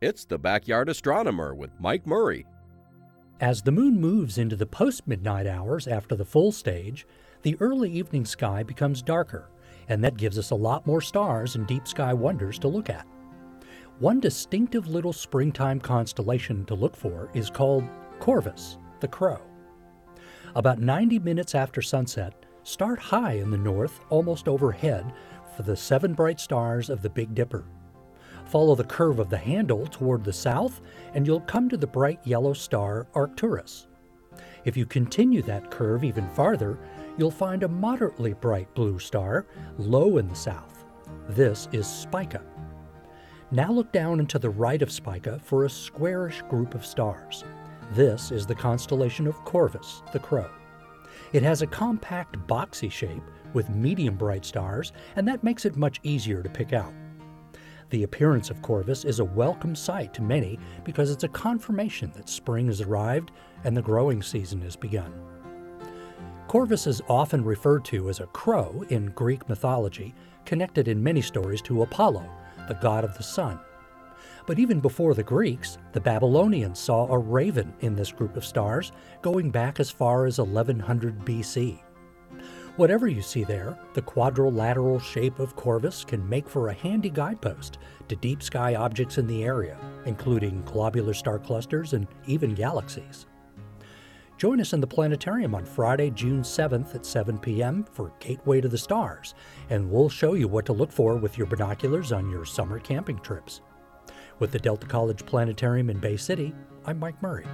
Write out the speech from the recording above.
It's the Backyard Astronomer with Mike Murray. As the moon moves into the post midnight hours after the full stage, the early evening sky becomes darker, and that gives us a lot more stars and deep sky wonders to look at. One distinctive little springtime constellation to look for is called Corvus, the Crow. About 90 minutes after sunset, start high in the north, almost overhead, for the seven bright stars of the Big Dipper. Follow the curve of the handle toward the south, and you'll come to the bright yellow star Arcturus. If you continue that curve even farther, you'll find a moderately bright blue star low in the south. This is Spica. Now look down and to the right of Spica for a squarish group of stars. This is the constellation of Corvus, the Crow. It has a compact, boxy shape with medium bright stars, and that makes it much easier to pick out. The appearance of Corvus is a welcome sight to many because it's a confirmation that spring has arrived and the growing season has begun. Corvus is often referred to as a crow in Greek mythology, connected in many stories to Apollo, the god of the sun. But even before the Greeks, the Babylonians saw a raven in this group of stars, going back as far as 1100 BC. Whatever you see there, the quadrilateral shape of Corvus can make for a handy guidepost to deep sky objects in the area, including globular star clusters and even galaxies. Join us in the planetarium on Friday, June 7th at 7 p.m. for Gateway to the Stars, and we'll show you what to look for with your binoculars on your summer camping trips. With the Delta College Planetarium in Bay City, I'm Mike Murray.